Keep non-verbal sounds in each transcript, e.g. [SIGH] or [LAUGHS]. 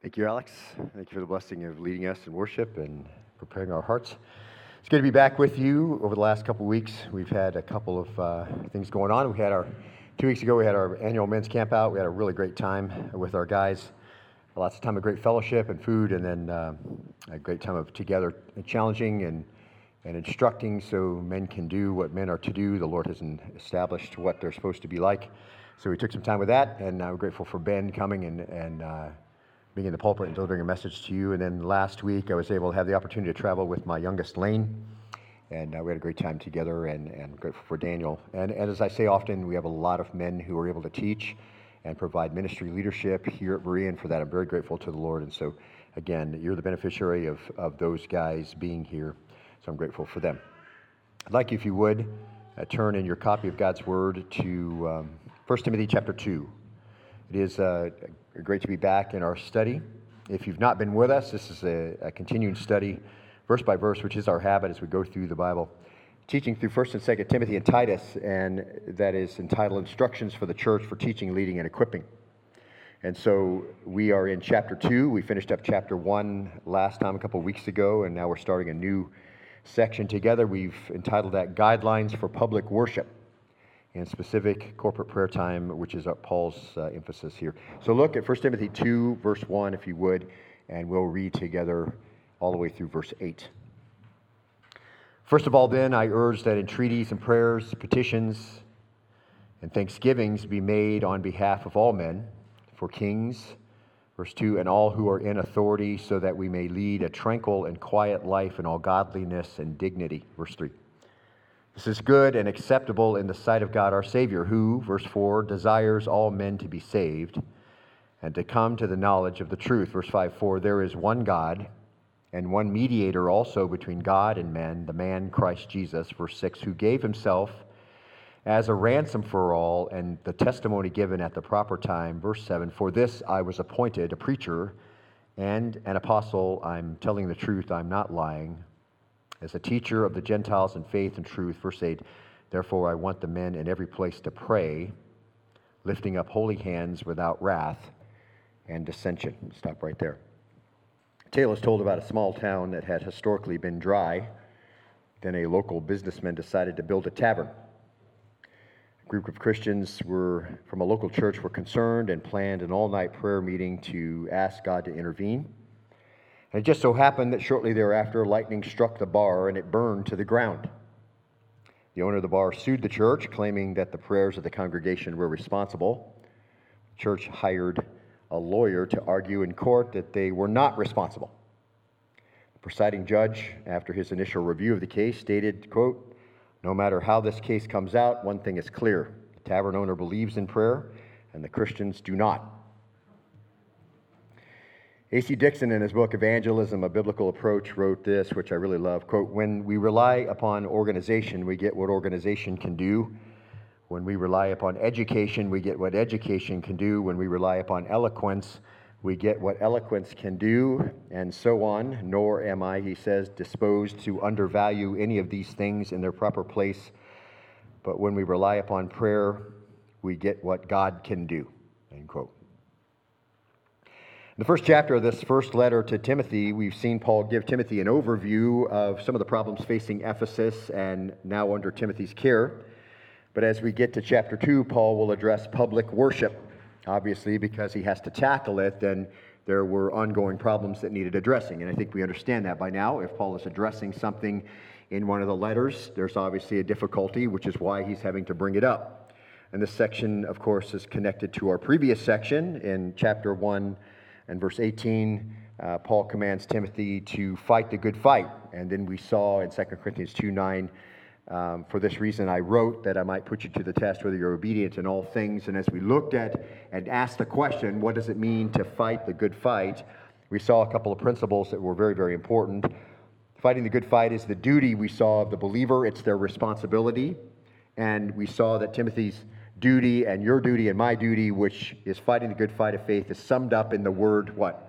Thank you, Alex. Thank you for the blessing of leading us in worship and preparing our hearts. It's good to be back with you. Over the last couple of weeks, we've had a couple of uh, things going on. We had our two weeks ago, we had our annual men's camp out. We had a really great time with our guys. Lots of time of great fellowship and food, and then uh, a great time of together challenging and, and instructing so men can do what men are to do. The Lord has established what they're supposed to be like. So we took some time with that, and I'm grateful for Ben coming and, and uh, being in the pulpit and delivering a message to you. And then last week, I was able to have the opportunity to travel with my youngest Lane, and uh, we had a great time together. And, and grateful for Daniel. And, and as I say often, we have a lot of men who are able to teach and provide ministry leadership here at Berea, and for that, I'm very grateful to the Lord. And so, again, you're the beneficiary of, of those guys being here, so I'm grateful for them. I'd like you, if you would, uh, turn in your copy of God's Word to um, 1 Timothy chapter 2. It is uh, great to be back in our study. If you've not been with us, this is a, a continuing study, verse by verse, which is our habit as we go through the Bible. Teaching through 1st and 2nd Timothy and Titus, and that is entitled Instructions for the Church for Teaching, Leading, and Equipping. And so we are in chapter 2. We finished up chapter 1 last time, a couple weeks ago, and now we're starting a new section together. We've entitled that Guidelines for Public Worship and specific corporate prayer time, which is Paul's uh, emphasis here. So look at 1 Timothy 2, verse 1, if you would, and we'll read together all the way through verse 8. First of all, then, I urge that entreaties and prayers, petitions, and thanksgivings be made on behalf of all men, for kings, verse 2, and all who are in authority, so that we may lead a tranquil and quiet life in all godliness and dignity, verse 3. This is good and acceptable in the sight of God our Savior, who, verse 4, desires all men to be saved and to come to the knowledge of the truth. Verse 5 For there is one God and one mediator also between God and men, the man Christ Jesus. Verse 6 Who gave himself as a ransom for all, and the testimony given at the proper time. Verse 7 For this I was appointed a preacher and an apostle. I'm telling the truth, I'm not lying as a teacher of the Gentiles in faith and truth. Verse 8 Therefore, I want the men in every place to pray, lifting up holy hands without wrath and dissension. Stop right there. tale is told about a small town that had historically been dry. Then a local businessman decided to build a tavern. A group of Christians were from a local church were concerned and planned an all-night prayer meeting to ask God to intervene. And it just so happened that shortly thereafter, lightning struck the bar and it burned to the ground. The owner of the bar sued the church, claiming that the prayers of the congregation were responsible. The church hired a lawyer to argue in court that they were not responsible. The presiding judge, after his initial review of the case, stated, quote, no matter how this case comes out, one thing is clear. The tavern owner believes in prayer, and the Christians do not. A.C. Dixon, in his book Evangelism, A Biblical Approach, wrote this, which I really love. Quote, when we rely upon organization, we get what organization can do. When we rely upon education, we get what education can do. When we rely upon eloquence, we get what eloquence can do, and so on. Nor am I, he says, disposed to undervalue any of these things in their proper place. But when we rely upon prayer, we get what God can do. End quote. The first chapter of this first letter to Timothy, we've seen Paul give Timothy an overview of some of the problems facing Ephesus and now under Timothy's care. But as we get to chapter 2, Paul will address public worship, obviously, because he has to tackle it, then there were ongoing problems that needed addressing. And I think we understand that by now. If Paul is addressing something in one of the letters, there's obviously a difficulty, which is why he's having to bring it up. And this section, of course, is connected to our previous section in chapter 1 and verse 18, uh, Paul commands Timothy to fight the good fight. And then we saw in 2 Corinthians 2 9, um, for this reason I wrote that I might put you to the test whether you're obedient in all things. And as we looked at and asked the question, what does it mean to fight the good fight? We saw a couple of principles that were very, very important. Fighting the good fight is the duty we saw of the believer, it's their responsibility. And we saw that Timothy's duty and your duty and my duty, which is fighting the good fight of faith, is summed up in the word what?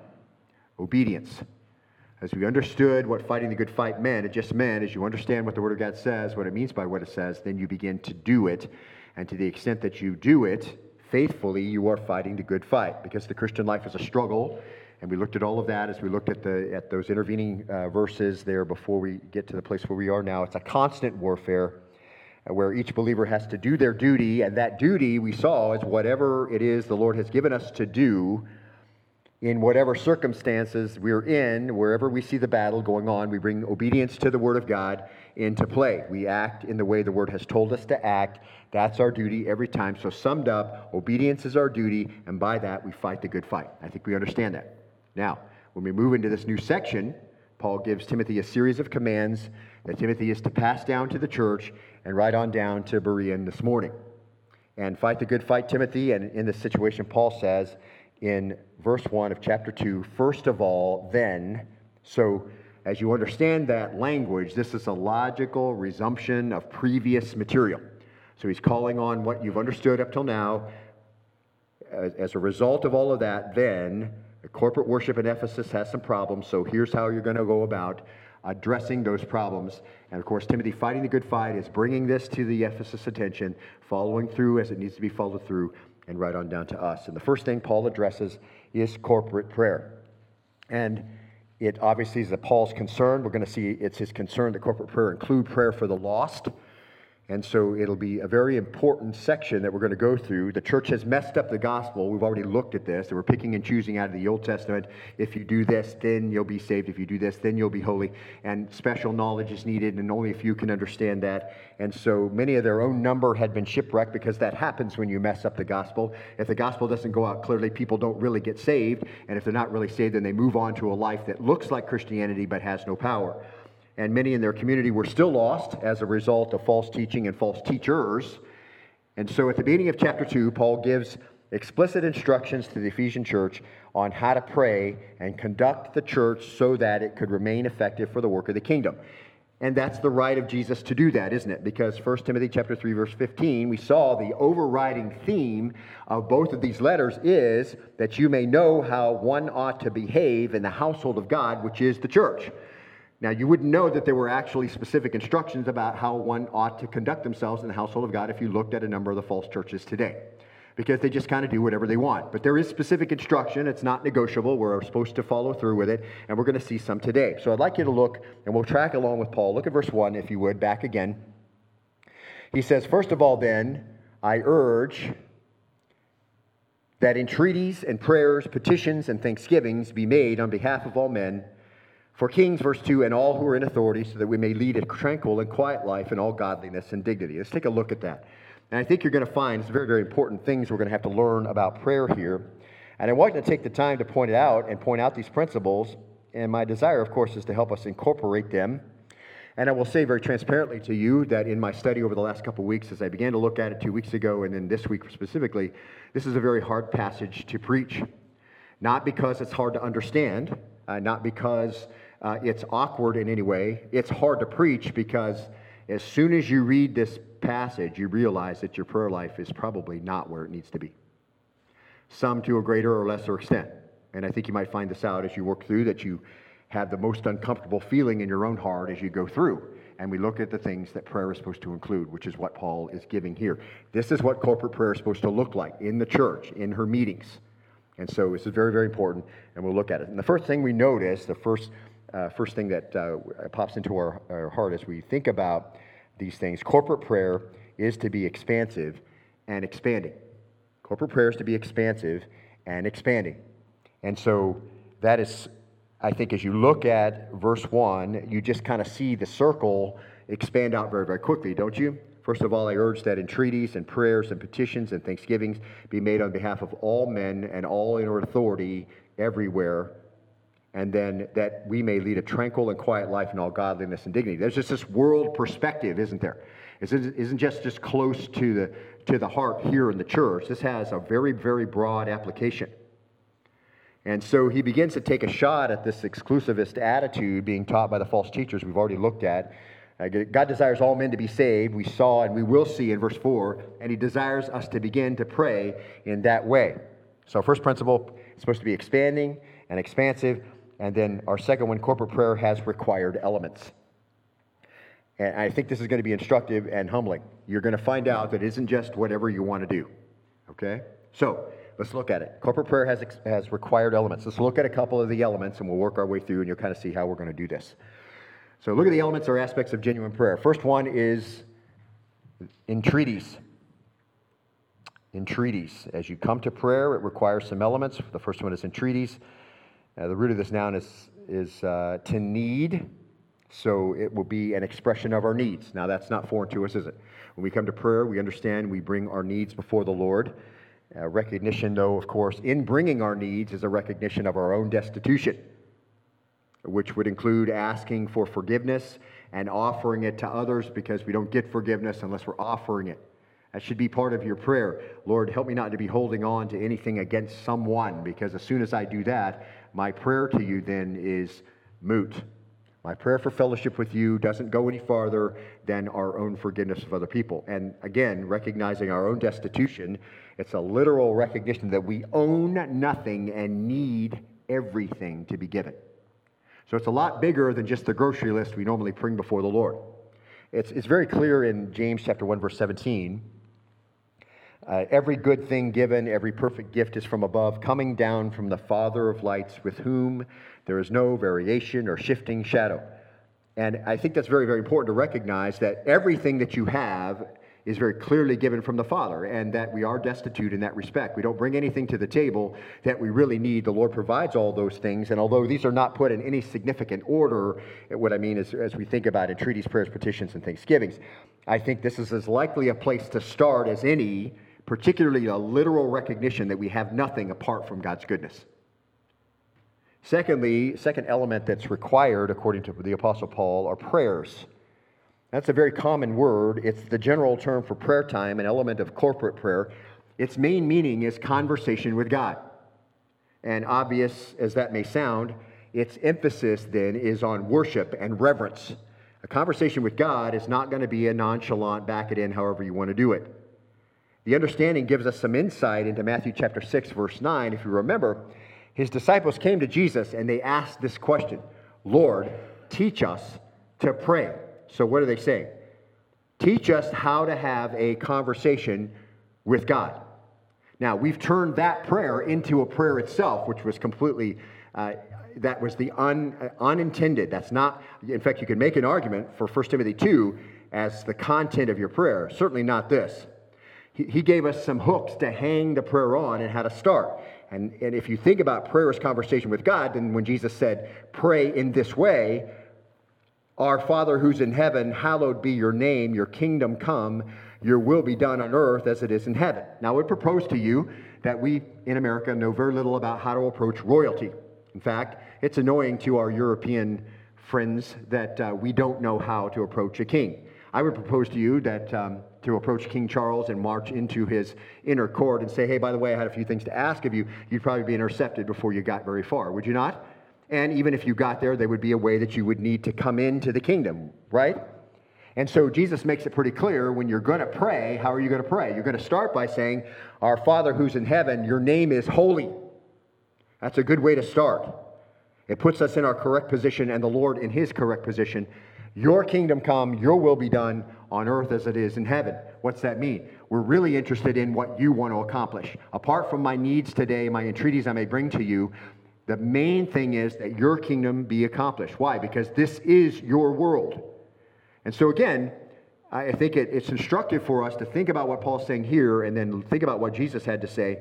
Obedience. As we understood what fighting the good fight meant, it just meant as you understand what the Word of God says, what it means by what it says, then you begin to do it. And to the extent that you do it faithfully, you are fighting the good fight because the Christian life is a struggle. And we looked at all of that as we looked at, the, at those intervening uh, verses there before we get to the place where we are now. It's a constant warfare where each believer has to do their duty, and that duty we saw is whatever it is the Lord has given us to do in whatever circumstances we're in, wherever we see the battle going on, we bring obedience to the Word of God into play. We act in the way the Word has told us to act. That's our duty every time. So, summed up, obedience is our duty, and by that, we fight the good fight. I think we understand that. Now, when we move into this new section, Paul gives Timothy a series of commands that Timothy is to pass down to the church and right on down to Berean this morning. And fight the good fight, Timothy. And in this situation, Paul says, in verse 1 of chapter 2 first of all, then. So, as you understand that language, this is a logical resumption of previous material. So, he's calling on what you've understood up till now. As, as a result of all of that, then, the corporate worship in Ephesus has some problems. So, here's how you're going to go about addressing those problems. And of course, Timothy fighting the good fight is bringing this to the Ephesus attention, following through as it needs to be followed through, and right on down to us. And the first thing Paul addresses is corporate prayer. And it obviously is Paul's concern. We're going to see it's his concern that corporate prayer include prayer for the lost and so it'll be a very important section that we're going to go through. The church has messed up the gospel. We've already looked at this. we're picking and choosing out of the Old Testament. If you do this, then you'll be saved. If you do this, then you'll be holy. And special knowledge is needed, and only a few can understand that. And so many of their own number had been shipwrecked because that happens when you mess up the gospel. If the gospel doesn't go out clearly, people don't really get saved. And if they're not really saved, then they move on to a life that looks like Christianity but has no power and many in their community were still lost as a result of false teaching and false teachers. And so at the beginning of chapter 2, Paul gives explicit instructions to the Ephesian church on how to pray and conduct the church so that it could remain effective for the work of the kingdom. And that's the right of Jesus to do that, isn't it? Because 1 Timothy chapter 3 verse 15, we saw the overriding theme of both of these letters is that you may know how one ought to behave in the household of God, which is the church. Now, you wouldn't know that there were actually specific instructions about how one ought to conduct themselves in the household of God if you looked at a number of the false churches today, because they just kind of do whatever they want. But there is specific instruction, it's not negotiable. We're supposed to follow through with it, and we're going to see some today. So I'd like you to look, and we'll track along with Paul. Look at verse 1, if you would, back again. He says, First of all, then, I urge that entreaties and prayers, petitions, and thanksgivings be made on behalf of all men for kings, verse 2, and all who are in authority, so that we may lead a tranquil and quiet life in all godliness and dignity. Let's take a look at that. And I think you're going to find some very, very important things we're going to have to learn about prayer here. And I want to take the time to point it out and point out these principles. And my desire, of course, is to help us incorporate them. And I will say very transparently to you that in my study over the last couple of weeks, as I began to look at it two weeks ago and then this week specifically, this is a very hard passage to preach. Not because it's hard to understand, uh, not because uh, it's awkward in any way. It's hard to preach because as soon as you read this passage, you realize that your prayer life is probably not where it needs to be. Some to a greater or lesser extent. And I think you might find this out as you work through that you have the most uncomfortable feeling in your own heart as you go through. And we look at the things that prayer is supposed to include, which is what Paul is giving here. This is what corporate prayer is supposed to look like in the church, in her meetings. And so this is very, very important, and we'll look at it. And the first thing we notice, the first uh, first thing that uh, pops into our, our heart as we think about these things. Corporate prayer is to be expansive and expanding. Corporate prayer is to be expansive and expanding. And so that is, I think, as you look at verse 1, you just kind of see the circle expand out very, very quickly, don't you? First of all, I urge that entreaties and prayers and petitions and thanksgivings be made on behalf of all men and all in authority everywhere and then that we may lead a tranquil and quiet life in all godliness and dignity. There's just this world perspective, isn't there? It isn't just, just close to the, to the heart here in the church. This has a very, very broad application. And so he begins to take a shot at this exclusivist attitude being taught by the false teachers we've already looked at. Uh, God desires all men to be saved. We saw and we will see in verse 4, and he desires us to begin to pray in that way. So, first principle is supposed to be expanding and expansive. And then our second one, corporate prayer has required elements. And I think this is going to be instructive and humbling. You're going to find out that it isn't just whatever you want to do. Okay? So, let's look at it. Corporate prayer has, has required elements. Let's look at a couple of the elements and we'll work our way through and you'll kind of see how we're going to do this. So, look at the elements or aspects of genuine prayer. First one is entreaties. Entreaties. As you come to prayer, it requires some elements. The first one is entreaties. Uh, the root of this noun is, is uh, to need. So it will be an expression of our needs. Now, that's not foreign to us, is it? When we come to prayer, we understand we bring our needs before the Lord. Uh, recognition, though, of course, in bringing our needs is a recognition of our own destitution, which would include asking for forgiveness and offering it to others because we don't get forgiveness unless we're offering it. That should be part of your prayer. Lord, help me not to be holding on to anything against someone because as soon as I do that, my prayer to you then is moot. My prayer for fellowship with you doesn't go any farther than our own forgiveness of other people. And again, recognizing our own destitution, it's a literal recognition that we own nothing and need everything to be given. So it's a lot bigger than just the grocery list we normally bring before the Lord. It's, it's very clear in James chapter 1, verse 17. Uh, every good thing given, every perfect gift is from above, coming down from the Father of lights, with whom there is no variation or shifting shadow. And I think that's very, very important to recognize that everything that you have is very clearly given from the Father, and that we are destitute in that respect. We don't bring anything to the table that we really need. The Lord provides all those things, and although these are not put in any significant order, what I mean is as we think about entreaties, prayers, petitions, and thanksgivings, I think this is as likely a place to start as any, particularly a literal recognition that we have nothing apart from God's goodness. Secondly, second element that's required, according to the Apostle Paul, are prayers. That's a very common word. It's the general term for prayer time, an element of corporate prayer. Its main meaning is conversation with God. And obvious as that may sound, its emphasis then is on worship and reverence. A conversation with God is not going to be a nonchalant back it in however you want to do it. The understanding gives us some insight into Matthew chapter 6 verse 9 if you remember his disciples came to Jesus and they asked this question Lord, teach us to pray. So, what are they saying? Teach us how to have a conversation with God. Now, we've turned that prayer into a prayer itself, which was completely, uh, that was the un, uh, unintended. That's not, in fact, you can make an argument for 1 Timothy 2 as the content of your prayer. Certainly not this. He, gave us some hooks to hang the prayer on and how to start. And, and if you think about prayer as conversation with God, then when Jesus said, pray in this way, Our Father who's in heaven, hallowed be your name, your kingdom come, your will be done on earth as it is in heaven. Now, I would propose to you that we in America know very little about how to approach royalty. In fact, it's annoying to our European friends that uh, we don't know how to approach a king. I would propose to you that um, to approach King Charles and march into his inner court and say, hey, by the way, I had a few things to ask of you, you'd probably be intercepted before you got very far, would you not? And even if you got there, there would be a way that you would need to come into the kingdom, right? And so Jesus makes it pretty clear when you're going to pray, how are you going to pray? You're going to start by saying, Our Father who's in heaven, your name is holy. That's a good way to start. It puts us in our correct position and the Lord in his correct position. Your kingdom come, your will be done on earth as it is in heaven. What's that mean? We're really interested in what you want to accomplish. Apart from my needs today, my entreaties I may bring to you, the main thing is that your kingdom be accomplished. Why? Because this is your world. And so, again, I think it, it's instructive for us to think about what Paul's saying here and then think about what Jesus had to say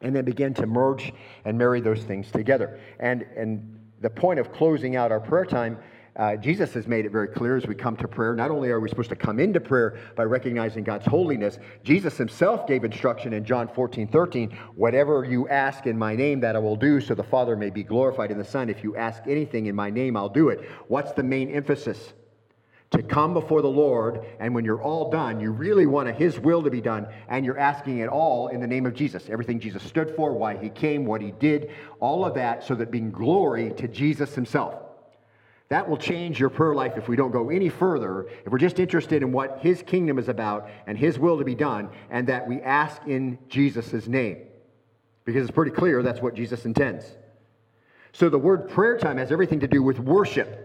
and then begin to merge and marry those things together. And, and the point of closing out our prayer time uh, Jesus has made it very clear as we come to prayer. Not only are we supposed to come into prayer by recognizing God's holiness, Jesus himself gave instruction in John 14, 13 whatever you ask in my name, that I will do, so the Father may be glorified in the Son. If you ask anything in my name, I'll do it. What's the main emphasis? To come before the Lord, and when you're all done, you really want His will to be done, and you're asking it all in the name of Jesus. Everything Jesus stood for, why He came, what He did, all of that, so that being glory to Jesus Himself. That will change your prayer life if we don't go any further, if we're just interested in what His kingdom is about and His will to be done, and that we ask in Jesus' name. Because it's pretty clear that's what Jesus intends. So the word prayer time has everything to do with worship,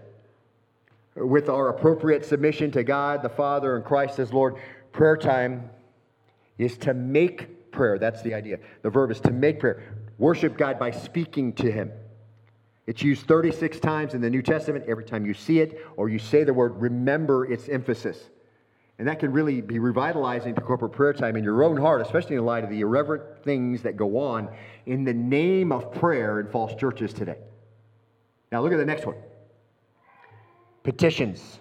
with our appropriate submission to God the Father and Christ as Lord. Prayer time is to make prayer. That's the idea. The verb is to make prayer. Worship God by speaking to Him. It's used 36 times in the New Testament. Every time you see it or you say the word, remember its emphasis. And that can really be revitalizing to corporate prayer time in your own heart, especially in light of the irreverent things that go on in the name of prayer in false churches today. Now, look at the next one petitions.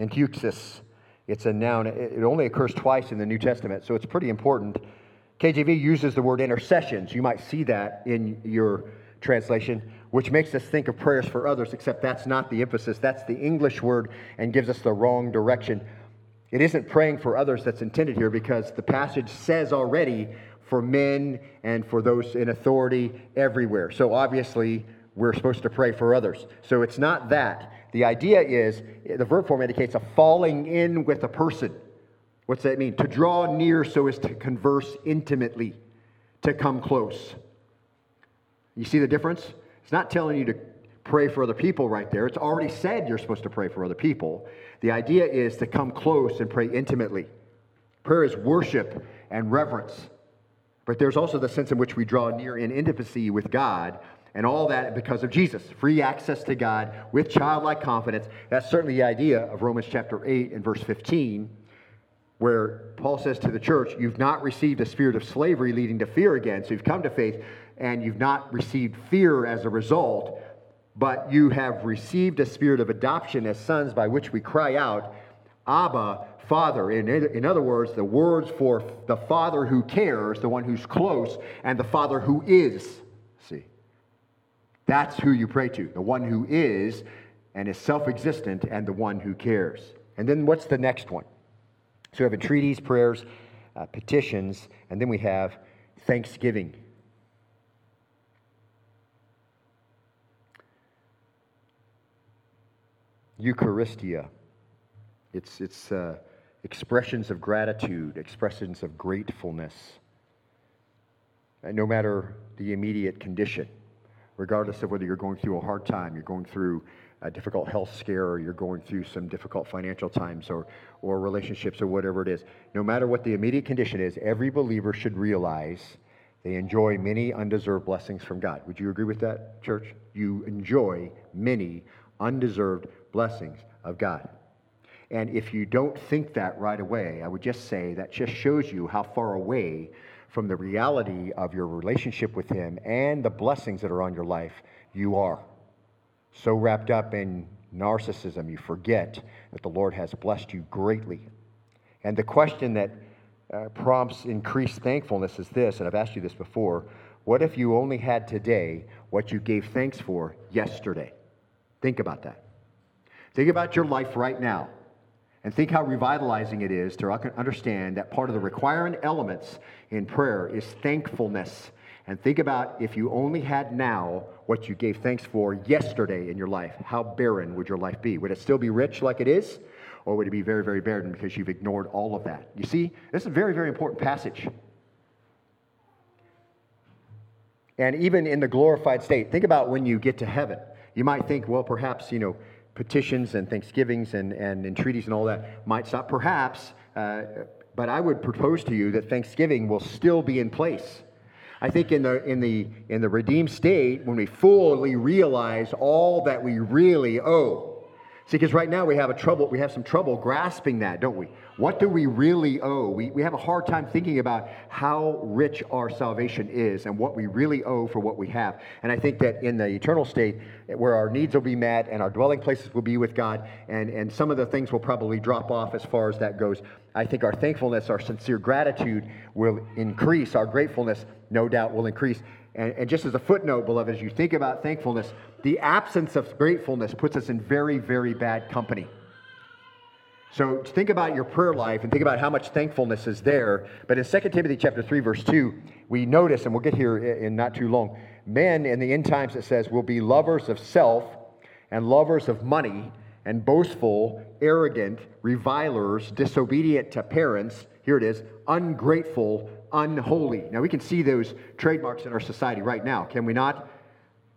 Enteuxis. It's a noun. It only occurs twice in the New Testament, so it's pretty important. KJV uses the word intercessions. You might see that in your translation, which makes us think of prayers for others, except that's not the emphasis. That's the English word and gives us the wrong direction. It isn't praying for others that's intended here because the passage says already for men and for those in authority everywhere. So obviously, we're supposed to pray for others. So it's not that. The idea is the verb form indicates a falling in with a person. What's that mean? To draw near so as to converse intimately, to come close. You see the difference? It's not telling you to pray for other people right there. It's already said you're supposed to pray for other people. The idea is to come close and pray intimately. Prayer is worship and reverence. But there's also the sense in which we draw near in intimacy with God and all that because of Jesus. Free access to God with childlike confidence. That's certainly the idea of Romans chapter 8 and verse 15, where Paul says to the church, You've not received a spirit of slavery leading to fear again. So you've come to faith and you've not received fear as a result, but you have received a spirit of adoption as sons by which we cry out, Abba, Father. In, in other words, the words for the Father who cares, the one who's close, and the Father who is. See? That's who you pray to, the one who is and is self existent and the one who cares. And then what's the next one? So we have entreaties, prayers, uh, petitions, and then we have thanksgiving. Eucharistia. It's, it's uh, expressions of gratitude, expressions of gratefulness, no matter the immediate condition regardless of whether you're going through a hard time, you're going through a difficult health scare, or you're going through some difficult financial times or, or relationships or whatever it is. No matter what the immediate condition is, every believer should realize they enjoy many undeserved blessings from God. Would you agree with that, church? You enjoy many undeserved blessings of God. And if you don't think that right away, I would just say that just shows you how far away from the reality of your relationship with Him and the blessings that are on your life, you are. So wrapped up in narcissism, you forget that the Lord has blessed you greatly. And the question that uh, prompts increased thankfulness is this, and I've asked you this before what if you only had today what you gave thanks for yesterday? Think about that. Think about your life right now. And think how revitalizing it is to understand that part of the requiring elements in prayer is thankfulness. And think about if you only had now what you gave thanks for yesterday in your life, how barren would your life be? Would it still be rich like it is? Or would it be very, very barren because you've ignored all of that? You see, this is a very, very important passage. And even in the glorified state, think about when you get to heaven. You might think, well, perhaps, you know, petitions and thanksgivings and, and entreaties and all that might stop. Perhaps, uh, but I would propose to you that thanksgiving will still be in place. I think in the, in, the, in the redeemed state, when we fully realize all that we really owe, See, because right now we have a trouble, we have some trouble grasping that, don't we? What do we really owe? We, we have a hard time thinking about how rich our salvation is and what we really owe for what we have. And I think that in the eternal state, where our needs will be met and our dwelling places will be with God, and, and some of the things will probably drop off as far as that goes, I think our thankfulness, our sincere gratitude will increase. Our gratefulness, no doubt, will increase. And, and just as a footnote, beloved, as you think about thankfulness, the absence of gratefulness puts us in very, very bad company. So think about your prayer life and think about how much thankfulness is there. But in 2 Timothy chapter 3, verse 2, we notice, and we'll get here in not too long, men in the end times, it says, will be lovers of self and lovers of money and boastful, arrogant, revilers, disobedient to parents. Here it is, ungrateful, unholy. Now, we can see those trademarks in our society right now, can we not?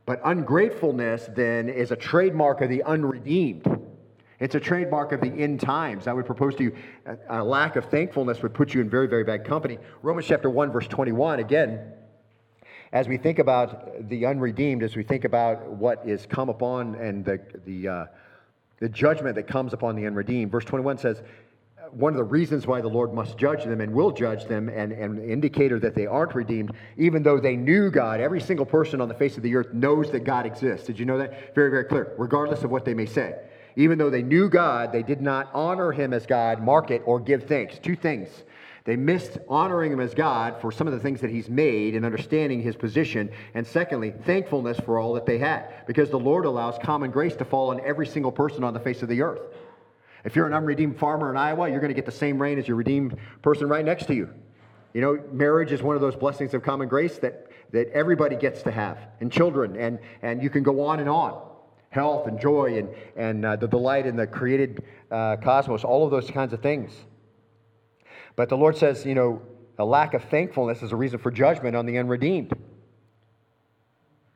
But ungratefulness then is a trademark of the unredeemed. It's a trademark of the end times. I would propose to you a, lack of thankfulness would put you in very, very bad company. Romans chapter 1, verse 21, again, as we think about the unredeemed, as we think about what is come upon and the, the, uh, the judgment that comes upon the unredeemed, verse 21 says, one of the reasons why the Lord must judge them and will judge them, and an indicator that they aren't redeemed, even though they knew God. Every single person on the face of the earth knows that God exists. Did you know that? Very, very clear, regardless of what they may say. Even though they knew God, they did not honor him as God, mark it, or give thanks. Two things. They missed honoring him as God for some of the things that he's made and understanding his position. And secondly, thankfulness for all that they had. Because the Lord allows common grace to fall on every single person on the face of the earth. If you're an unredeemed farmer in Iowa, you're going to get the same rain as your redeemed person right next to you. You know, marriage is one of those blessings of common grace that, that everybody gets to have, and children, and, and you can go on and on health and joy and, and uh, the delight in the created uh, cosmos, all of those kinds of things. But the Lord says, you know, a lack of thankfulness is a reason for judgment on the unredeemed.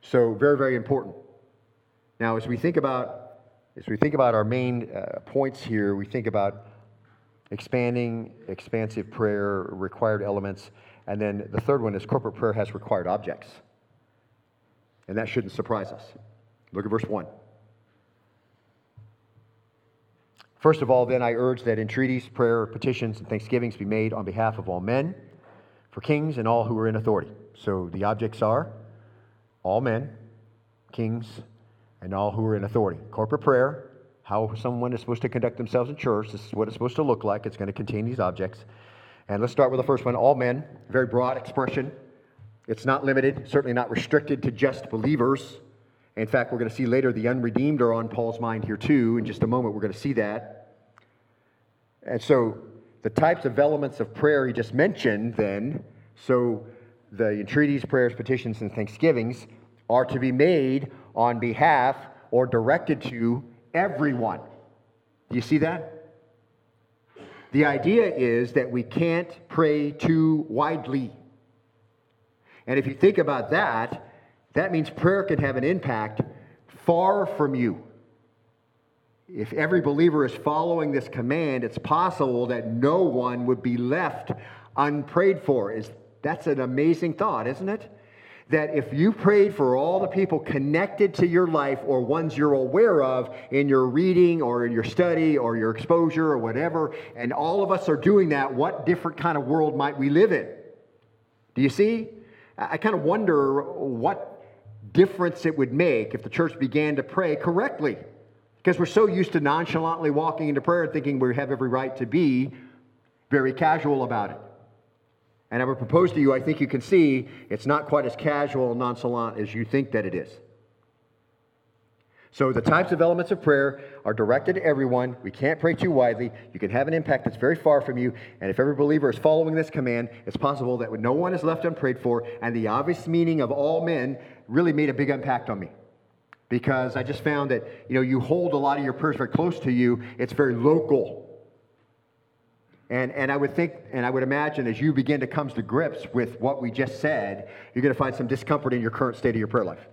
So, very, very important. Now, as we think about as we think about our main uh, points here, we think about expanding, expansive prayer, required elements, and then the third one is corporate prayer has required objects. And that shouldn't surprise us. Look at verse 1. First of all, then, I urge that entreaties, prayer, petitions, and thanksgivings be made on behalf of all men, for kings and all who are in authority. So the objects are all men, kings, and all who are in authority. Corporate prayer, how someone is supposed to conduct themselves in church. This is what it's supposed to look like. It's going to contain these objects. And let's start with the first one all men, very broad expression. It's not limited, certainly not restricted to just believers. In fact, we're going to see later the unredeemed are on Paul's mind here too. In just a moment, we're going to see that. And so, the types of elements of prayer he just mentioned, then, so the entreaties, prayers, petitions, and thanksgivings are to be made on behalf or directed to everyone. Do you see that? The idea is that we can't pray too widely. And if you think about that, that means prayer can have an impact far from you. If every believer is following this command, it's possible that no one would be left unprayed for. Is that's an amazing thought, isn't it? That if you prayed for all the people connected to your life or ones you're aware of in your reading or in your study or your exposure or whatever, and all of us are doing that, what different kind of world might we live in? Do you see? I kind of wonder what difference it would make if the church began to pray correctly. Because we're so used to nonchalantly walking into prayer and thinking we have every right to be very casual about it. And I would propose to you, I think you can see it's not quite as casual and nonchalant as you think that it is. So the types of elements of prayer are directed to everyone. We can't pray too widely. You can have an impact that's very far from you. And if every believer is following this command, it's possible that no one is left unprayed for. And the obvious meaning of all men really made a big impact on me. Because I just found that, you know, you hold a lot of your prayers very close to you. It's very local. And, and I would think, and I would imagine as you begin to come to grips with what we just said, you're going to find some discomfort in your current state of your prayer life.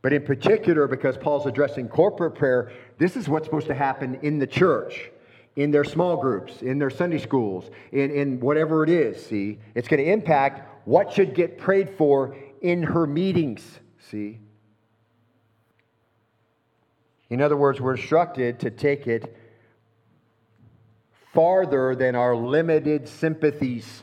But in particular, because Paul's addressing corporate prayer, this is what's supposed to happen in the church, in their small groups, in their Sunday schools, in, in whatever it is, see? It's going to impact what should get prayed for in her meetings, see? In other words, we're instructed to take it farther than our limited sympathies.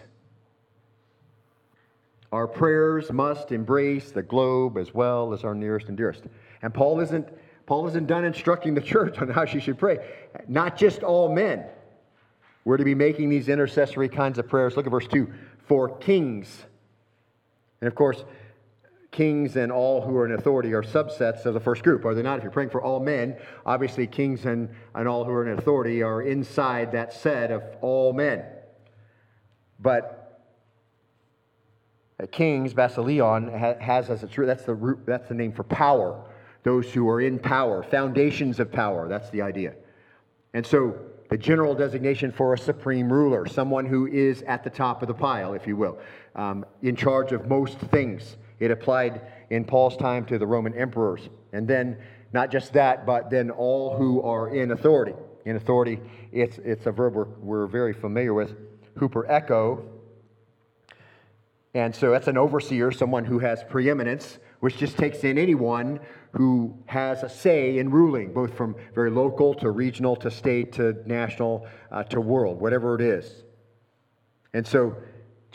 Our prayers must embrace the globe as well as our nearest and dearest. And Paul isn't, Paul isn't done instructing the [LAUGHS] church on how she should pray. Not just all men. We're to be making these intercessory kinds of prayers. Look at verse 2 for kings. And of course, kings and all who are in authority are subsets of the first group, are they not? If you're praying for all men, obviously kings and, and all who are in authority are inside that set of all men. But kings, basileon, has as its root, that's the root, that's the name for power. Those who are in power, foundations of power, that's the idea. And so the general designation for a supreme ruler, someone who is at the top of the pile, if you will, um, in charge of most things. It applied in Paul's time to the Roman emperors. And then not just that, but then all who are in authority. In authority, it's, it's a verb we're, we're very familiar with, huperecho. And so that's an overseer, someone who has preeminence, which just takes in anyone who has a say in ruling, both from very local to regional to state to national uh, to world, whatever it is. And so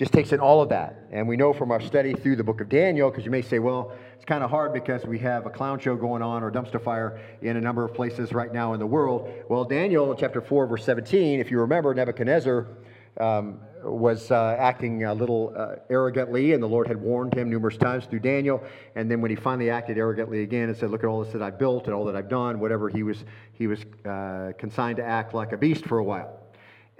just takes in all of that. And we know from our study through the book of Daniel, because you may say, well, it's kind of hard because we have a clown show going on or dumpster fire in a number of places right now in the world. Well, Daniel, chapter 4, verse 17, if you remember, Nebuchadnezzar um, was uh, acting a little uh, arrogantly, and the Lord had warned him numerous times through Daniel. And then when he finally acted arrogantly again and said, "Look at all this that I've built and all that I've done," whatever, he was he was uh, consigned to act like a beast for a while.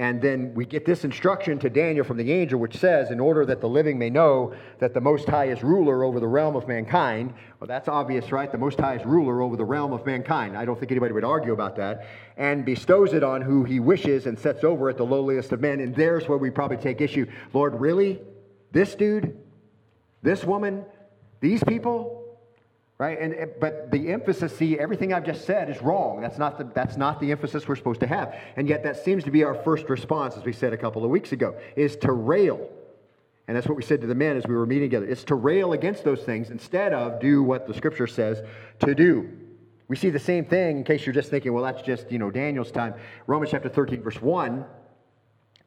And then we get this instruction to Daniel from the angel, which says, In order that the living may know that the Most High is ruler over the realm of mankind. Well, that's obvious, right? The Most High is ruler over the realm of mankind. I don't think anybody would argue about that. And bestows it on who he wishes and sets over it the lowliest of men. And there's where we probably take issue. Lord, really? This dude? This woman? These people? Right? And but the emphasis, see, everything I've just said is wrong. That's not the that's not the emphasis we're supposed to have. And yet that seems to be our first response, as we said a couple of weeks ago, is to rail. And that's what we said to the men as we were meeting together. It's to rail against those things instead of do what the scripture says to do. We see the same thing in case you're just thinking, well, that's just, you know, Daniel's time. Romans chapter 13, verse 1.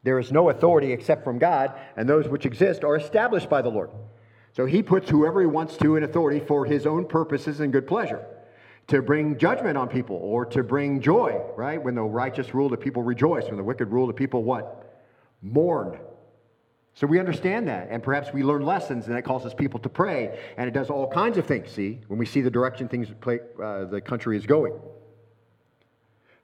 There is no authority except from God, and those which exist are established by the Lord. So he puts whoever he wants to in authority for his own purposes and good pleasure to bring judgment on people or to bring joy, right? When the righteous rule, the people rejoice. When the wicked rule, the people what? Mourn. So we understand that, and perhaps we learn lessons, and that causes people to pray, and it does all kinds of things. See, when we see the direction things play, uh, the country is going.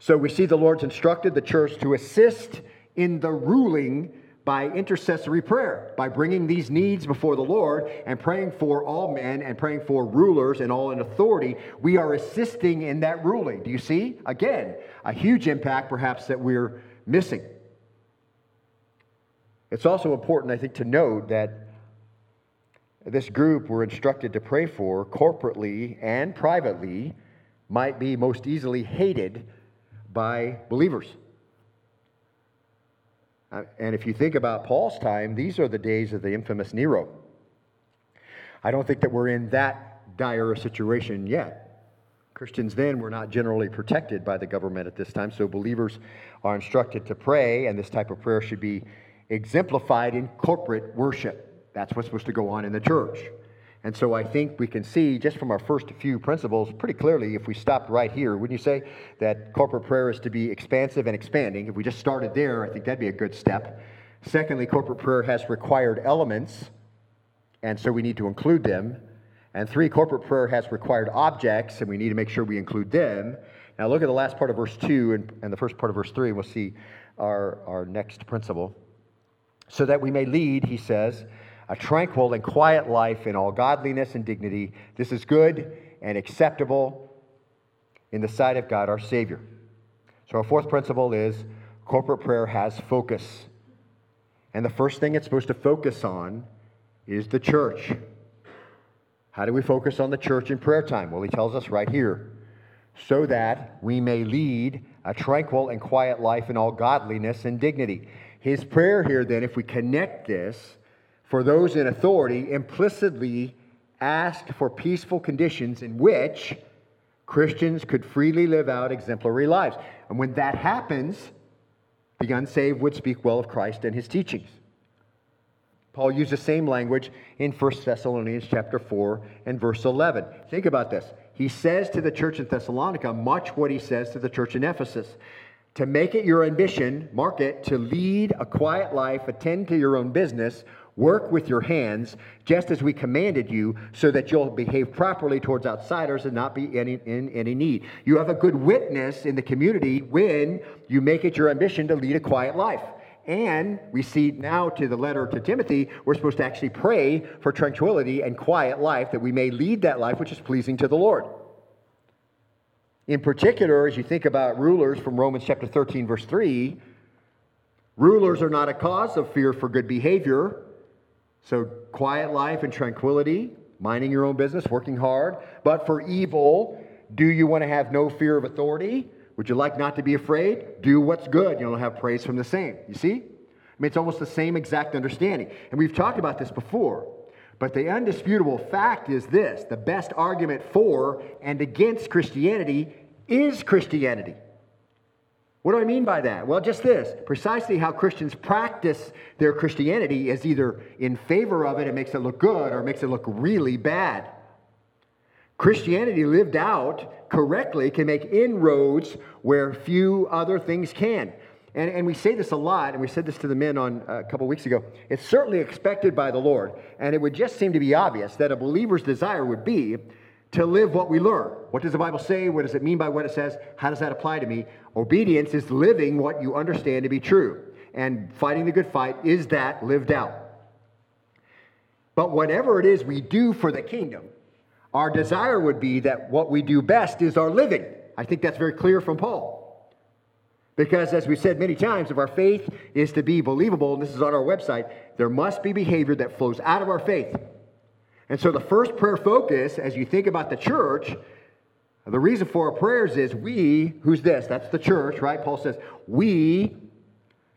So we see the Lord's instructed the church to assist in the ruling by intercessory prayer, by bringing these needs before the Lord and praying for all men and praying for rulers and all in authority, we are assisting in that ruling. Do you see? Again, a huge impact perhaps that we're missing. It's also important, I think, to note that this group we're instructed to pray for corporately and privately might be most easily hated by believers. Uh, and if you think about Paul's time, these are the days of the infamous Nero. I don't think that we're in that dire a situation yet. Christians then were not generally protected by the government at this time, so believers are instructed to pray, and this type of prayer should be exemplified in corporate worship. That's what's supposed to go on in the church. And so I think we can see just from our first few principles pretty clearly if we stopped right here, wouldn't you say that corporate prayer is to be expansive and expanding? If we just started there, I think that'd be a good step. Secondly, corporate prayer has required elements, and so we need to include them. And three, corporate prayer has required objects, and we need to make sure we include them. Now look at the last part of verse 2 and, and the first part of verse 3, and we'll see our, our next principle. So that we may lead, he says, a tranquil and quiet life in all godliness and dignity. This is good and acceptable in the sight of God our Savior. So, our fourth principle is corporate prayer has focus. And the first thing it's supposed to focus on is the church. How do we focus on the church in prayer time? Well, he tells us right here so that we may lead a tranquil and quiet life in all godliness and dignity. His prayer here, then, if we connect this for those in authority implicitly asked for peaceful conditions in which Christians could freely live out exemplary lives. And when that happens, the unsaved would speak well of Christ and his teachings. Paul used the same language in 1 Thessalonians chapter 4 and verse 11. Think about this. He says to the church in Thessalonica much what he says to the church in Ephesus. To make it your ambition, mark it, to lead a quiet life, attend to your own business, Work with your hands, just as we commanded you, so that you'll behave properly towards outsiders and not be any, in any need. You have a good witness in the community when you make it your ambition to lead a quiet life. And we see now to the letter to Timothy, we're supposed to actually pray for tranquility and quiet life that we may lead that life which is pleasing to the Lord. In particular, as you think about rulers from Romans chapter 13, verse 3, rulers are not a cause of fear for good behavior so, quiet life and tranquility, minding your own business, working hard, but for evil, Do you want to have no fear of authority? Would you like not to be afraid? Do what's good. You'll have praise from the same. You see? I mean, it's almost the same exact understanding. And we've talked about this before. But the undisputable fact is this the best argument for and against Christianity is Christianity. What do I mean by that? Well, just this precisely how Christians practice their Christianity is either in favor of it, it makes it look good, or makes it look really bad. Christianity lived out correctly can make inroads where few other things can. And, and we say this a lot, and we said this to the men on uh, a couple weeks ago. It's certainly expected by the Lord, and it would just seem to be obvious that a believer's desire would be to live what we learn. What does the Bible say? What does it mean by what it says? How does that apply to me? Obedience is living what you understand to be true. And fighting the good fight is that lived out. But whatever it is we do for the kingdom, our desire would be that what we do best is our living. I think that's very clear from Paul. Because, as we've said many times, if our faith is to be believable, and this is on our website, there must be behavior that flows out of our faith. And so the first prayer focus, as you think about the church, the reason for our prayers is we, who's this? That's the church, right? Paul says, we,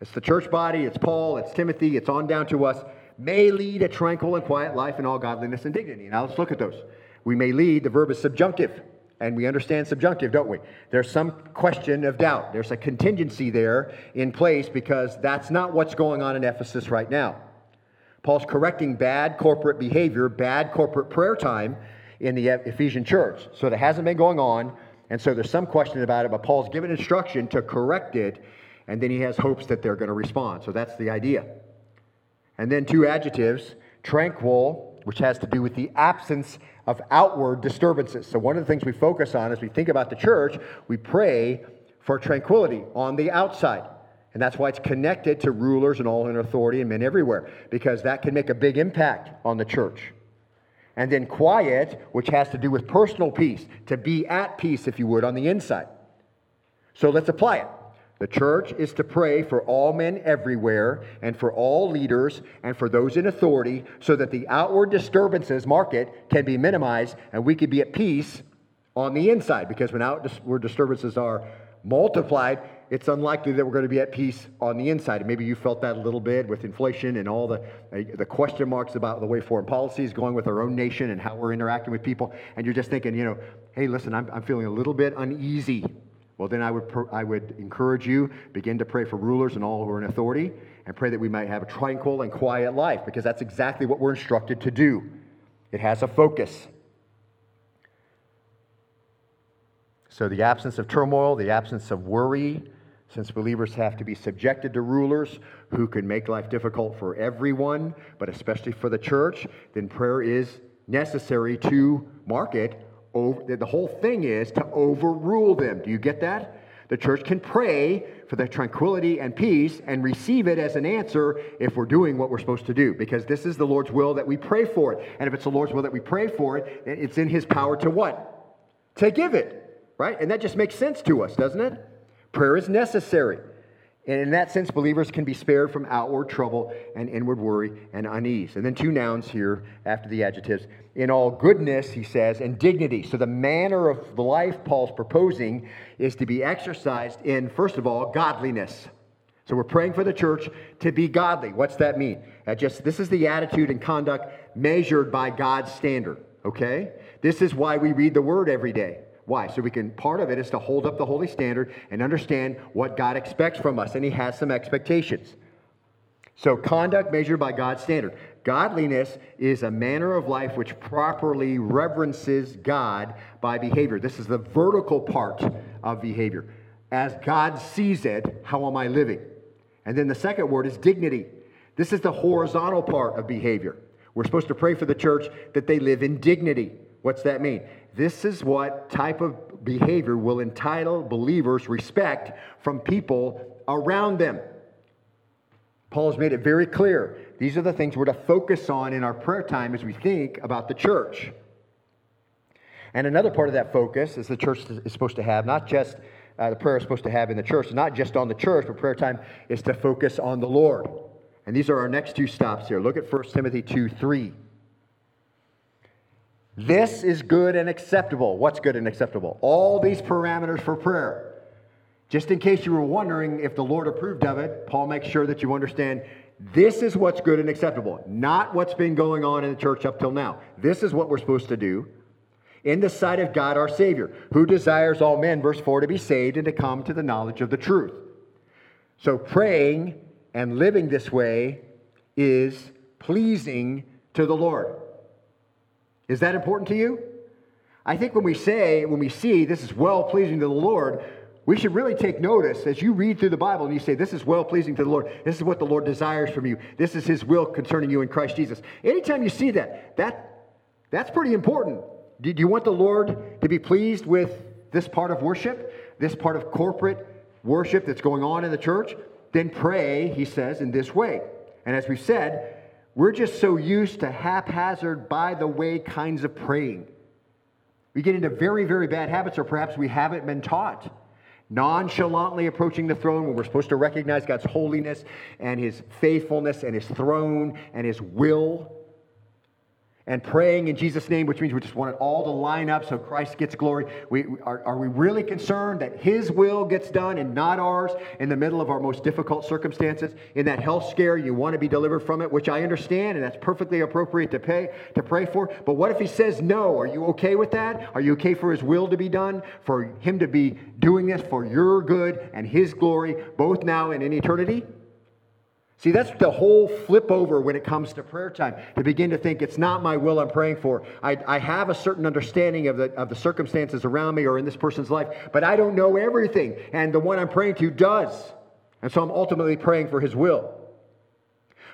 it's the church body, it's Paul, it's Timothy, it's on down to us, may lead a tranquil and quiet life in all godliness and dignity. Now let's look at those. We may lead, the verb is subjunctive, and we understand subjunctive, don't we? There's some question of doubt. There's a contingency there in place because that's not what's going on in Ephesus right now. Paul's correcting bad corporate behavior, bad corporate prayer time in the Ephesian church. So that hasn't been going on, and so there's some question about it, but Paul's given instruction to correct it, and then he has hopes that they're going to respond. So that's the idea. And then two adjectives tranquil, which has to do with the absence of outward disturbances. So one of the things we focus on as we think about the church, we pray for tranquility on the outside. And that's why it's connected to rulers and all in authority and men everywhere, because that can make a big impact on the church. And then quiet, which has to do with personal peace, to be at peace, if you would, on the inside. So let's apply it. The church is to pray for all men everywhere and for all leaders and for those in authority so that the outward disturbances, market, can be minimized and we can be at peace on the inside. Because when outward disturbances are multiplied, it's unlikely that we're going to be at peace on the inside. Maybe you felt that a little bit with inflation and all the, uh, the question marks about the way foreign policy is going with our own nation and how we're interacting with people. And you're just thinking, you know, hey, listen, I'm, I'm feeling a little bit uneasy. Well, then I would, I would encourage you, begin to pray for rulers and all who are in authority, and pray that we might have a tranquil and quiet life, because that's exactly what we're instructed to do. It has a focus. So, the absence of turmoil, the absence of worry, since believers have to be subjected to rulers who can make life difficult for everyone, but especially for the church, then prayer is necessary to mark it. Over, the whole thing is to overrule them. Do you get that? The church can pray for the tranquility and peace and receive it as an answer if we're doing what we're supposed to do, because this is the Lord's will that we pray for it. And if it's the Lord's will that we pray for it, then it's in His power to what? To give it, right? And that just makes sense to us, doesn't it? Prayer is necessary. And in that sense, believers can be spared from outward trouble and inward worry and unease. And then two nouns here after the adjectives. In all goodness, he says, and dignity. So the manner of the life Paul's proposing is to be exercised in, first of all, godliness. So we're praying for the church to be godly. What's that mean? That just this is the attitude and conduct measured by God's standard. Okay? This is why we read the word every day. Why? So we can, part of it is to hold up the holy standard and understand what God expects from us, and He has some expectations. So, conduct measured by God's standard. Godliness is a manner of life which properly reverences God by behavior. This is the vertical part of behavior. As God sees it, how am I living? And then the second word is dignity. This is the horizontal part of behavior. We're supposed to pray for the church that they live in dignity. What's that mean? This is what type of behavior will entitle believers respect from people around them. Paul has made it very clear. These are the things we're to focus on in our prayer time as we think about the church. And another part of that focus is the church is supposed to have, not just uh, the prayer is supposed to have in the church, not just on the church, but prayer time is to focus on the Lord. And these are our next two stops here. Look at 1 Timothy 2 3. This is good and acceptable. What's good and acceptable? All these parameters for prayer. Just in case you were wondering if the Lord approved of it, Paul makes sure that you understand this is what's good and acceptable, not what's been going on in the church up till now. This is what we're supposed to do in the sight of God our Savior, who desires all men, verse 4, to be saved and to come to the knowledge of the truth. So praying and living this way is pleasing to the Lord. Is that important to you? I think when we say, when we see this is well pleasing to the Lord, we should really take notice as you read through the Bible and you say, This is well pleasing to the Lord. This is what the Lord desires from you. This is His will concerning you in Christ Jesus. Anytime you see that, that that's pretty important. Do you want the Lord to be pleased with this part of worship, this part of corporate worship that's going on in the church? Then pray, he says, in this way. And as we've said, we're just so used to haphazard, by the way kinds of praying. We get into very, very bad habits, or perhaps we haven't been taught. Nonchalantly approaching the throne when we're supposed to recognize God's holiness and his faithfulness and his throne and his will and praying in Jesus' name, which means we just want it all to line up so Christ gets glory. We, are, are we really concerned that His will gets done and not ours in the middle of our most difficult circumstances? In that health scare, you want to be delivered from it, which I understand, and that's perfectly appropriate to pay to pray for. But what if He says no? Are you okay with that? Are you okay for His will to be done, for Him to be doing this for your good and His glory, both now and in eternity? See, that's the whole flip over when it comes to prayer time, to begin to think it's not my will I'm praying for. I, I have a certain understanding of the, of the circumstances around me or in this person's life, but I don't know everything. And the one I'm praying to does. And so I'm ultimately praying for his will.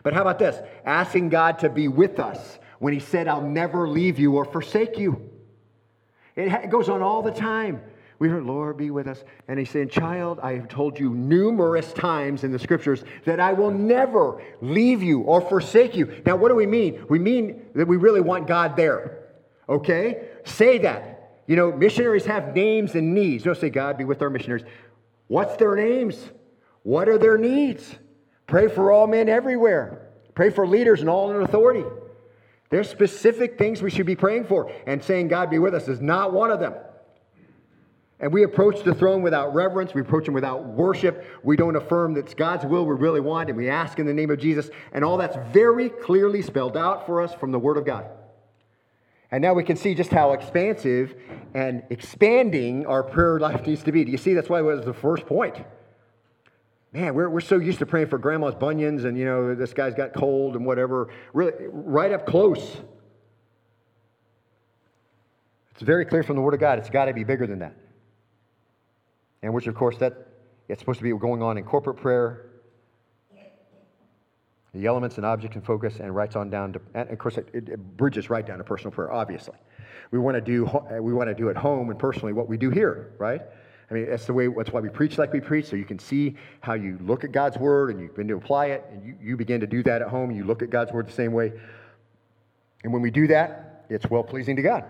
But how about this? Asking God to be with us when he said, I'll never leave you or forsake you. It goes on all the time. We heard, Lord, be with us. And he's saying, Child, I have told you numerous times in the scriptures that I will never leave you or forsake you. Now, what do we mean? We mean that we really want God there. Okay? Say that. You know, missionaries have names and needs. Don't say, God, be with our missionaries. What's their names? What are their needs? Pray for all men everywhere. Pray for leaders and all in authority. There's specific things we should be praying for. And saying, God, be with us is not one of them. And we approach the throne without reverence. We approach Him without worship. We don't affirm that it's God's will we really want, and we ask in the name of Jesus. And all that's very clearly spelled out for us from the Word of God. And now we can see just how expansive and expanding our prayer life needs to be. Do you see? That's why it was the first point. Man, we're, we're so used to praying for grandma's bunions and, you know, this guy's got cold and whatever. Really, right up close. It's very clear from the Word of God. It's got to be bigger than that and which, of course, that it's supposed to be going on in corporate prayer. The elements and objects and focus, and writes on down to, and of course, it, it bridges right down to personal prayer. Obviously, we want to do uh, we want to do at home and personally what we do here, right? I mean, that's the way. That's why we preach like we preach, so you can see how you look at God's word and you begin to apply it, and you, you begin to do that at home. You look at God's word the same way, and when we do that, it's well pleasing to God.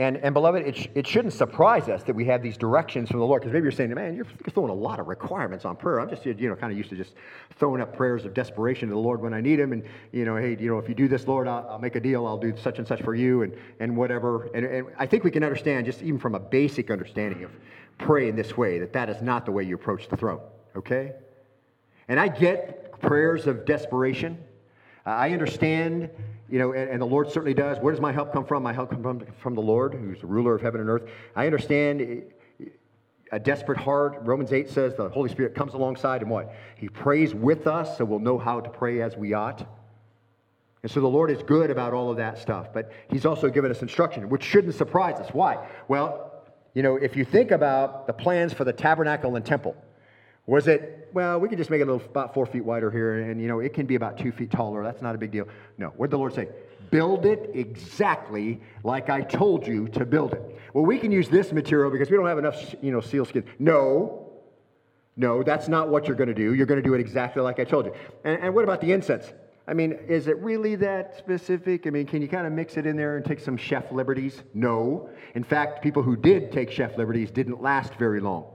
And, and beloved, it, sh- it shouldn't surprise us that we have these directions from the Lord. Because maybe you're saying, man, you're, throwing a lot of requirements on prayer. I'm just, you know, kind of used to just throwing up prayers of desperation to the Lord when I need Him. And, you know, hey, you know, if you do this, Lord, I'll, I'll make a deal. I'll do such and such for you and, and whatever. And, and I think we can understand, just even from a basic understanding of pray in this way, that that is not the way you approach the throne, okay? And I get prayers of desperation. I understand you know, and, and, the Lord certainly does. Where does my help come from? My help comes from, from the Lord, who's the ruler of heaven and earth. I understand a desperate heart. Romans 8 says the Holy Spirit comes alongside and what? He prays with us so we'll know how to pray as we ought. And so the Lord is good about all of that stuff, but He's also given us instruction, which shouldn't surprise us. Why? Well, you know, if you think about the plans for the tabernacle and temple, was it, well, we could just make it a little about four feet wider here, and you know, it can be about two feet taller. That's not a big deal. No. What did the Lord say? Build it exactly like I told you to build it. Well, we can use this material because we don't have enough, you know, seal skin. No. No, that's not what you're going to do. You're going to do it exactly like I told you. And, and what about the incense? I mean, is it really that specific? I mean, can you kind of mix it in there and take some chef liberties? No. In fact, people who did take chef liberties didn't last very long.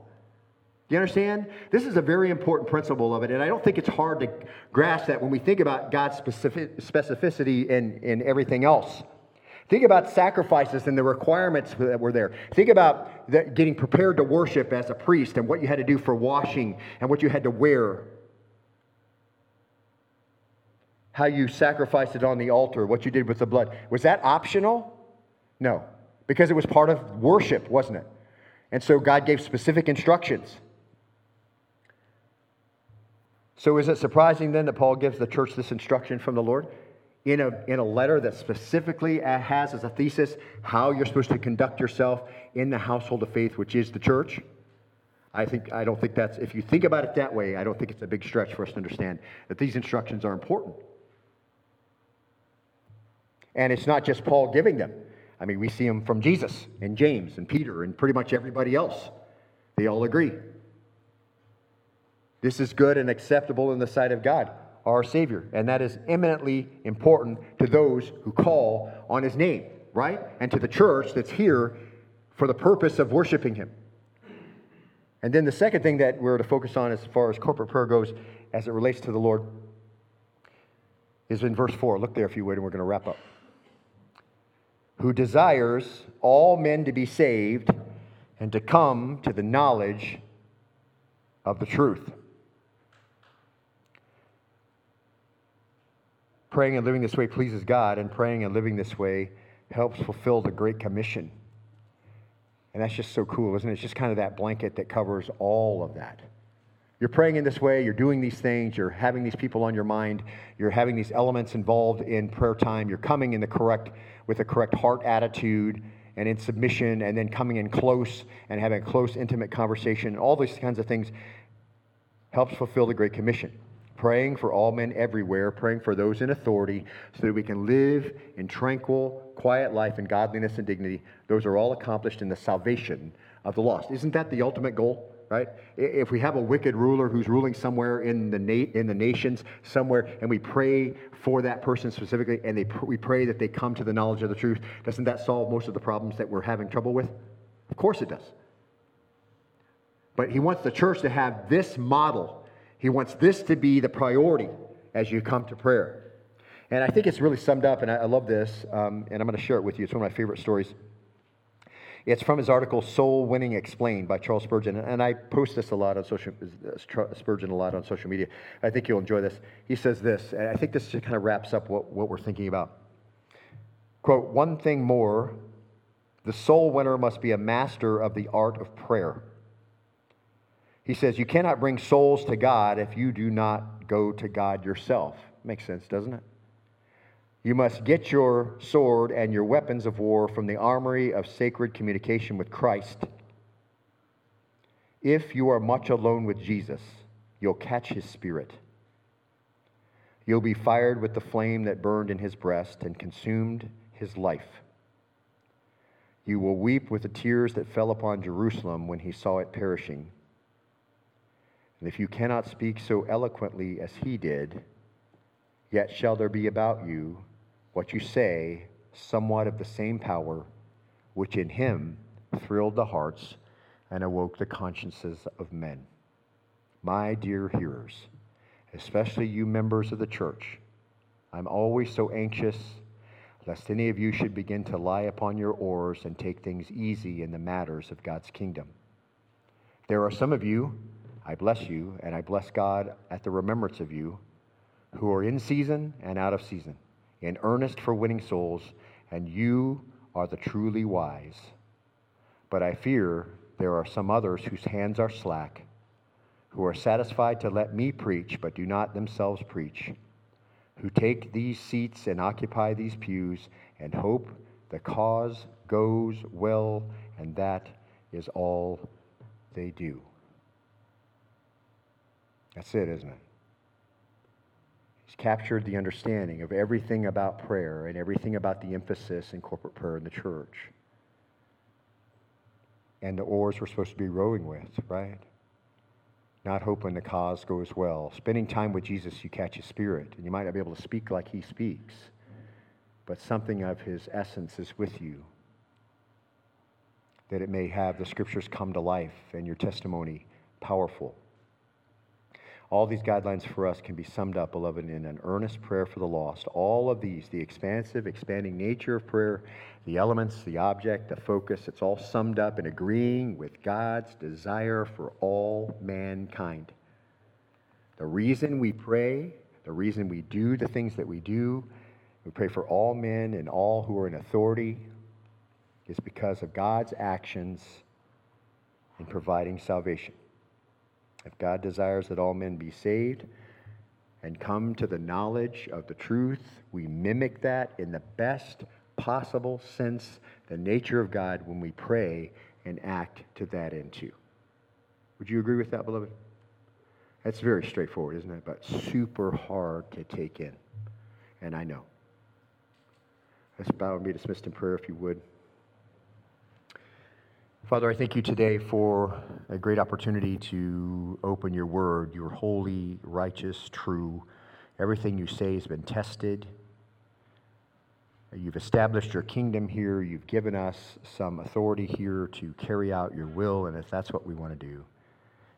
Do you understand? This is a very important principle of it, and I don't think it's hard to grasp that when we think about God's specific, specificity in, in everything else. Think about sacrifices and the requirements that were there. Think about getting prepared to worship as a priest and what you had to do for washing and what you had to wear. How you sacrificed it on the altar, what you did with the blood. Was that optional? No, because it was part of worship, wasn't it? And so God gave specific instructions. So is it surprising then that Paul gives the church this instruction from the Lord? in a, in a letter that specifically has as a thesis how you're supposed to conduct yourself in the household of faith, which is the church. I think I don't think that's if you think about it that way, I don't think it's a big stretch for us to understand that these instructions are important. And it's not just Paul giving them. I mean, we see them from Jesus and James and Peter and pretty much everybody else. They all agree. This is good and acceptable in the sight of God our Savior. And that is eminently important to those who call on His name, right? And to the church that's here for the purpose of worshiping Him. And then the second thing that we're to focus on as far as corporate prayer goes, as it relates to the Lord, is in verse 4. Look there if you would, and we're going to wrap up. Who desires all men to be saved and to come to the knowledge of the truth. Praying and living this way pleases God, and praying and living this way helps fulfill the Great Commission. And that's just so cool, isn't it? It's just kind of that blanket that covers all of that. You're praying in this way, you're doing these things, you're having these people on your mind, you're having these elements involved in prayer time, you're coming in the correct with a correct heart attitude and in submission and then coming in close and having a close intimate conversation. All these kinds of things helps fulfill the great commission praying for all men everywhere, praying for those in authority, so that we can live in tranquil, quiet life in godliness and dignity. Those are all accomplished in the salvation of the lost. Isn't that the ultimate goal? Right? If we have a wicked ruler who's ruling somewhere in the, na- in the nations, somewhere, and we pray for that person specifically, and pr- we pray that they come to the knowledge of the truth, doesn't that solve most of the problems that we're having trouble with? Of course it does. But he wants the church to have this model he wants this to be the priority as you come to prayer. And I think it's really summed up, and I, I love this, um, and I'm going to share it with you. It's one of my favorite stories. It's from his article "Soul Winning Explained" by Charles Spurgeon, and I post this a lot on social uh, Spurgeon a lot on social media. I think you'll enjoy this. He says this, and I think this kind of wraps up what, what we're thinking about. Quote: One thing more, the soul winner must be a master of the art of prayer. He says, You cannot bring souls to God if you do not go to God yourself. Makes sense, doesn't it? You must get your sword and your weapons of war from the armory of sacred communication with Christ. If you are much alone with Jesus, you'll catch his spirit. You'll be fired with the flame that burned in his breast and consumed his life. You will weep with the tears that fell upon Jerusalem when he saw it perishing. And if you cannot speak so eloquently as he did, yet shall there be about you what you say somewhat of the same power which in him thrilled the hearts and awoke the consciences of men. My dear hearers, especially you members of the church, I'm always so anxious lest any of you should begin to lie upon your oars and take things easy in the matters of God's kingdom. There are some of you I bless you, and I bless God at the remembrance of you who are in season and out of season, in earnest for winning souls, and you are the truly wise. But I fear there are some others whose hands are slack, who are satisfied to let me preach, but do not themselves preach, who take these seats and occupy these pews and hope the cause goes well, and that is all they do. That's it, isn't it? He's captured the understanding of everything about prayer and everything about the emphasis in corporate prayer in the church. And the oars we're supposed to be rowing with, right? Not hoping the cause goes well. Spending time with Jesus, you catch his spirit. And you might not be able to speak like he speaks, but something of his essence is with you. That it may have the scriptures come to life and your testimony powerful. All these guidelines for us can be summed up, beloved, in an earnest prayer for the lost. All of these, the expansive, expanding nature of prayer, the elements, the object, the focus, it's all summed up in agreeing with God's desire for all mankind. The reason we pray, the reason we do the things that we do, we pray for all men and all who are in authority, is because of God's actions in providing salvation. If God desires that all men be saved and come to the knowledge of the truth, we mimic that in the best possible sense, the nature of God, when we pray and act to that end too. Would you agree with that, beloved? That's very straightforward, isn't it? But super hard to take in. And I know. Let's bow and be dismissed in prayer if you would. Father, I thank you today for a great opportunity to open your word, your holy, righteous, true. Everything you say has been tested. You've established your kingdom here. You've given us some authority here to carry out your will, and if that's what we want to do,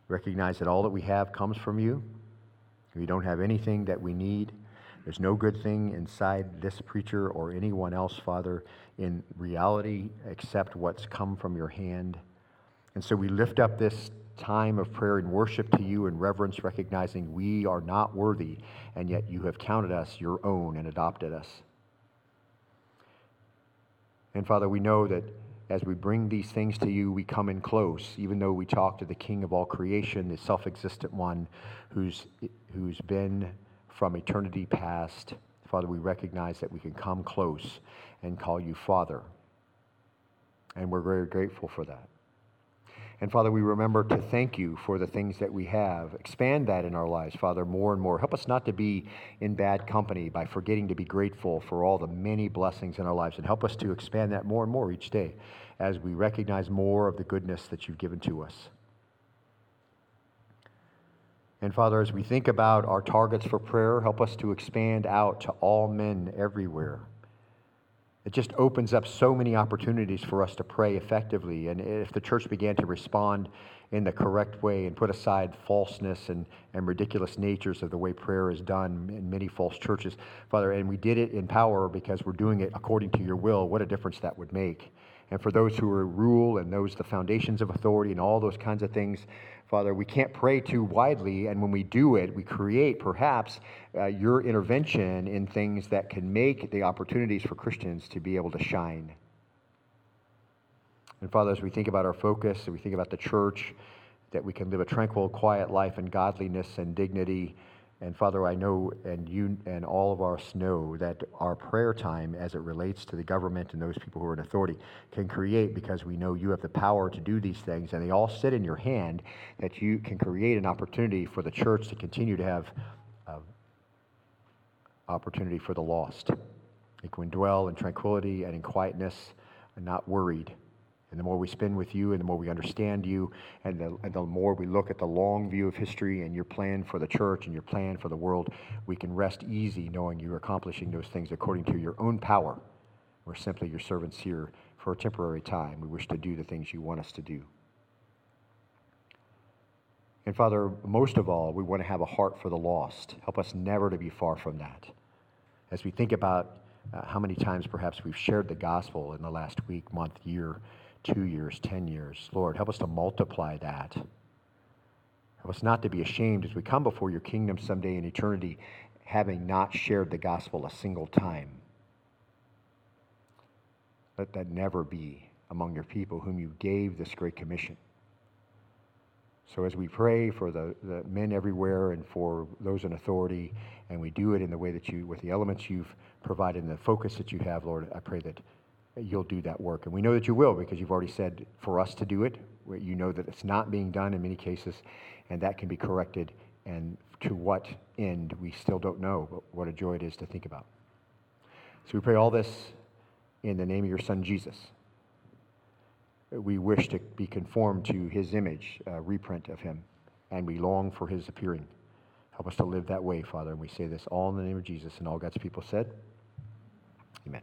recognize that all that we have comes from you. We don't have anything that we need. There's no good thing inside this preacher or anyone else, Father, in reality except what's come from your hand. And so we lift up this time of prayer and worship to you in reverence, recognizing we are not worthy, and yet you have counted us your own and adopted us. And Father, we know that as we bring these things to you, we come in close, even though we talk to the King of all creation, the self existent one who's, who's been from eternity past. Father, we recognize that we can come close and call you Father. And we're very grateful for that. And Father, we remember to thank you for the things that we have. Expand that in our lives, Father, more and more. Help us not to be in bad company by forgetting to be grateful for all the many blessings in our lives. And help us to expand that more and more each day as we recognize more of the goodness that you've given to us. And Father, as we think about our targets for prayer, help us to expand out to all men everywhere. It just opens up so many opportunities for us to pray effectively. And if the church began to respond in the correct way and put aside falseness and, and ridiculous natures of the way prayer is done in many false churches, Father, and we did it in power because we're doing it according to your will, what a difference that would make. And for those who are rule and those the foundations of authority and all those kinds of things, Father, we can't pray too widely, and when we do it, we create perhaps uh, your intervention in things that can make the opportunities for Christians to be able to shine. And Father, as we think about our focus, and we think about the church, that we can live a tranquil, quiet life in godliness and dignity, and Father, I know, and you and all of us know that our prayer time, as it relates to the government and those people who are in authority, can create because we know you have the power to do these things, and they all sit in your hand. That you can create an opportunity for the church to continue to have uh, opportunity for the lost. It can dwell in tranquility and in quietness, and not worried. And the more we spend with you, and the more we understand you, and the, and the, more we look at the long view of history and your plan for the church and your plan for the world, we can rest easy knowing you're accomplishing those things according to your own power. We're simply your servants here for a temporary time. We wish to do the things you want us to do. And Father, most of all, we want to have a heart for the lost. Help us never to be far from that. As we think about uh, how many times perhaps we've shared the gospel in the last week, month, year, two years, 10 years. Lord, help us to multiply that. Help us not to be ashamed as we come before your kingdom someday in eternity, having not shared the gospel a single time. Let that never be among your people whom you gave this great commission. So as we pray for the, the men everywhere and for those in authority, and we do it in the way that you, with the elements you've provided and the focus that you have, Lord, I pray that you'll do that work. And we know that you will because you've already said for us to do it. You know that it's not being done in many cases, and that can be corrected. And to what end, we still don't know, but what a joy it is to think about. So we pray all this in the name of your Son, Jesus. We wish to be conformed to his image, a reprint of him, and we long for his appearing. Help us to live that way, Father. And we say this all in the name of Jesus. And all God's people said, Amen.